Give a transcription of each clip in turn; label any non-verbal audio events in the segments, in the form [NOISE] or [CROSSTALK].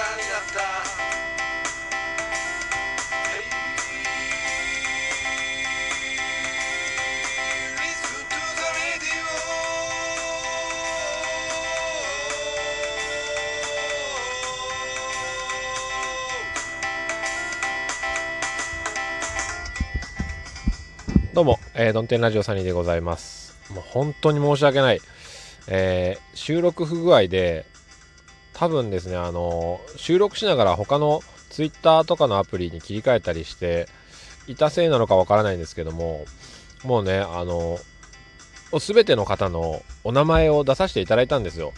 になったどうも、えー、ドンテンラジオサニーでございます。もう本当に申し訳ない。えー、収録不具合で、多分ですね、あの、収録しながら他の Twitter とかのアプリに切り替えたりして、いたせいなのかわからないんですけども、もうね、あのすべての方のお名前を出させていただいたんですよ。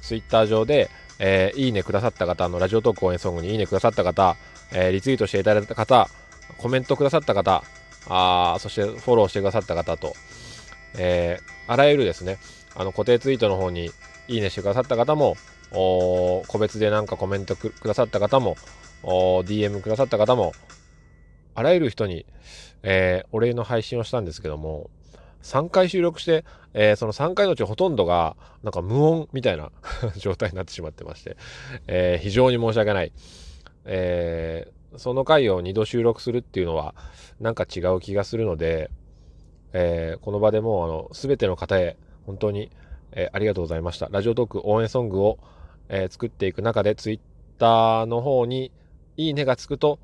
Twitter 上で、えー、いいねくださった方、のラジオトーク応援ソングにいいねくださった方、えー、リツイートしていただいた方、コメントくださった方、あそしてフォローしてくださった方と、えー、あらゆるですね、あの固定ツイートの方にいいねしてくださった方も、個別でなんかコメントくださった方も、DM くださった方も、あらゆる人に、えー、お礼の配信をしたんですけども、3回収録して、えー、その3回のうちほとんどが、なんか無音みたいな [LAUGHS] 状態になってしまってまして、えー、非常に申し訳ない。えー、その回を2度収録するっていうのは、なんか違う気がするので、えー、この場でもう、あの、すべての方へ、本当に、え、ありがとうございました。ラジオトーク応援ソングを、えー、作っていく中で、ツイッターの方に、いいねがつくと、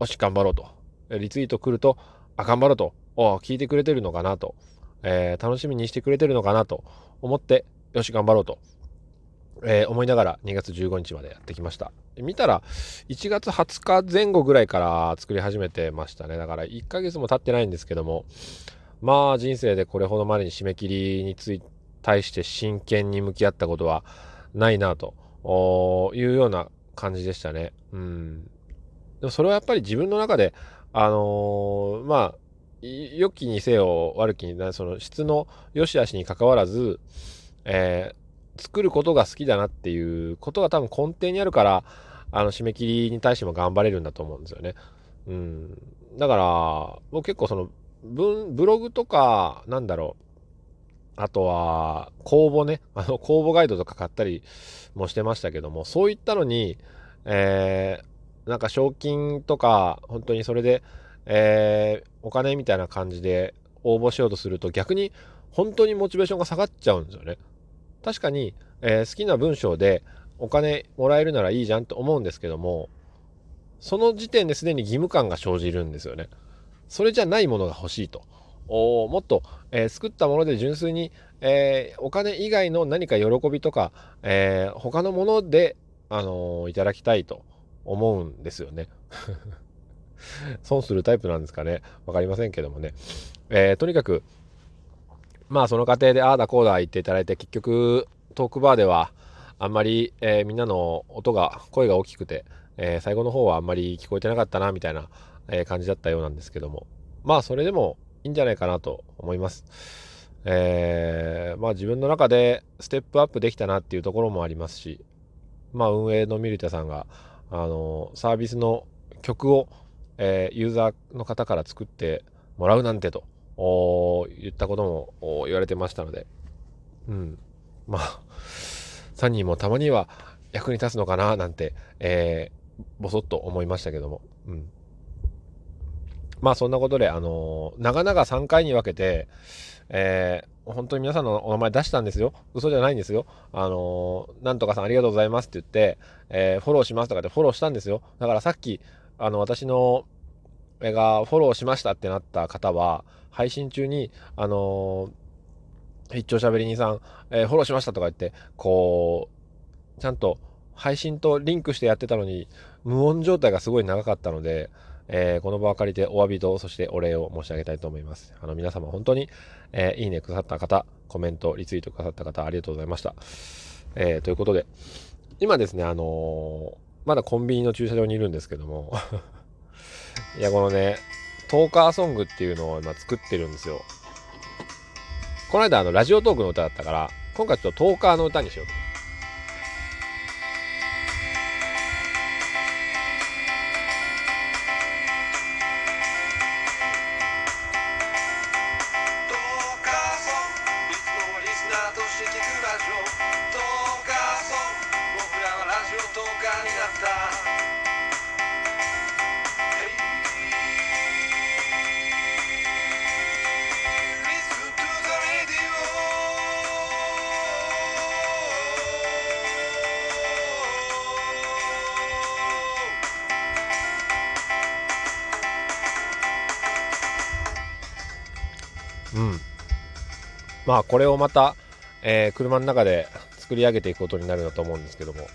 よし、頑張ろうと。リツイート来ると、あ、頑張ろうと。お聞いてくれてるのかなと。えー、楽しみにしてくれてるのかなと思って、よし、頑張ろうと、えー、思いながら2月15日までやってきました。見たら、1月20日前後ぐらいから作り始めてましたね。だから1ヶ月も経ってないんですけども、まあ人生でこれほどまでに締め切りについ対して真剣に向き合ったことはないなというような感じでしたね。うん。でもそれはやっぱり自分の中で、あのー、まあ、良きにせよ悪きにその質の良し悪しにかかわらず、えー、作ることが好きだなっていうことが多分根底にあるからあの締め切りに対しても頑張れるんだと思うんですよね。うん、だから僕結構そのブログとかなんだろうあとは公募ね [LAUGHS] あの公募ガイドとか買ったりもしてましたけどもそういったのに、えー、なんか賞金とか本当にそれでえー、お金みたいな感じで応募しようとすると逆に本当にモチベーションが下がっちゃうんですよね。確かに、えー、好きな文章でお金もらえるならいいじゃんと思うんですけどもその時点ですでに義務感が生じるんですよね。それじゃないものが欲しいと。おもっと、えー、作ったもので純粋に、えー、お金以外の何か喜びとか、えー、他のもので、あのいただきたいと思うんですよね。[LAUGHS] 損するタイプなんですかね。わかりませんけどもね。えー、とにかく、まあその過程でああだこうだ言っていただいて、結局トークバーではあんまり、えー、みんなの音が、声が大きくて、えー、最後の方はあんまり聞こえてなかったな、みたいな、え感じだったようなんですけども。まあそれでもいんじゃないかなと思います。えー、まあ自分の中でステップアップできたなっていうところもありますし、まあ運営のミルタさんが、あのサービスの曲をえー、ユーザーの方から作ってもらうなんてと言ったことも言われてましたので、うん。まあ、3人もたまには役に立つのかななんて、えー、ぼそっと思いましたけども、うん。まあそんなことで、あのー、長々3回に分けて、えー、本当に皆さんのお名前出したんですよ。嘘じゃないんですよ。あのー、なんとかさんありがとうございますって言って、えー、フォローしますとかでフォローしたんですよ。だからさっき、あの、私の絵がフォローしましたってなった方は、配信中に、あの、一丁しゃべり人さん、えー、フォローしましたとか言って、こう、ちゃんと配信とリンクしてやってたのに、無音状態がすごい長かったので、えー、この場を借りてお詫びと、そしてお礼を申し上げたいと思います。あの、皆様本当に、えー、いいねくださった方、コメント、リツイートくださった方、ありがとうございました。えー、ということで、今ですね、あのまだコンビニの駐車場にいるんですけども [LAUGHS] いや、このね、トーカーソングっていうのを今作ってるんですよ。この間あのラジオトークの歌だったから、今回ちょっとトーカーの歌にしようと。うん。まあこれをまた、えー、車の中で作り上げていくことになるんだと思うんですけども。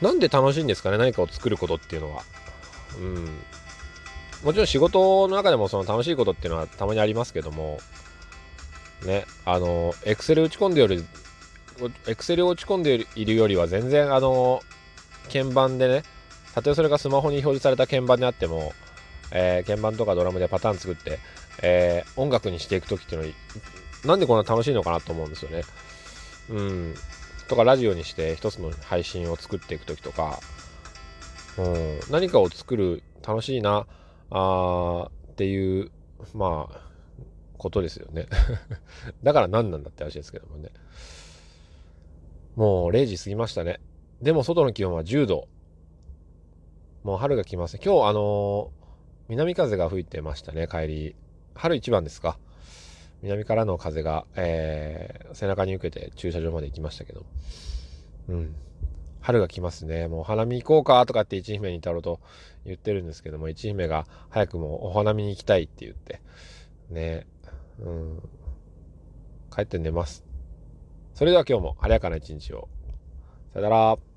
なんで楽しいんですかね何かを作ることっていうのは。うん。もちろん仕事の中でもその楽しいことっていうのはたまにありますけども。ねあのエクセル打ち込んでよりエクセルを打ち込んでいるよりは全然あの鍵盤でねたとえそれがスマホに表示された鍵盤であっても、えー、鍵盤とかドラムでパターン作って、えー、音楽にしていく時っていうのはなんでこんな楽しいのかなと思うんですよね。うん。とかラジオにして一つの配信を作っていく時とか、うん、何かを作る楽しいなあっていうまあことですよね。[LAUGHS] だから何なんだって話ですけどもね。もう0時過ぎましたね。でも外の気温は10度もう春が来ますね今日あのー、南風が吹いてましたね帰り。春一番ですか南からの風が、えー、背中に受けて駐車場まで行きましたけどうん春が来ますね。もうお花見行こうかとかって一姫にいたろうと言ってるんですけども、一姫が早くもお花見に行きたいって言って、ね、うん、帰って寝ます。それでは今日も晴れやかな一日を。さよなら。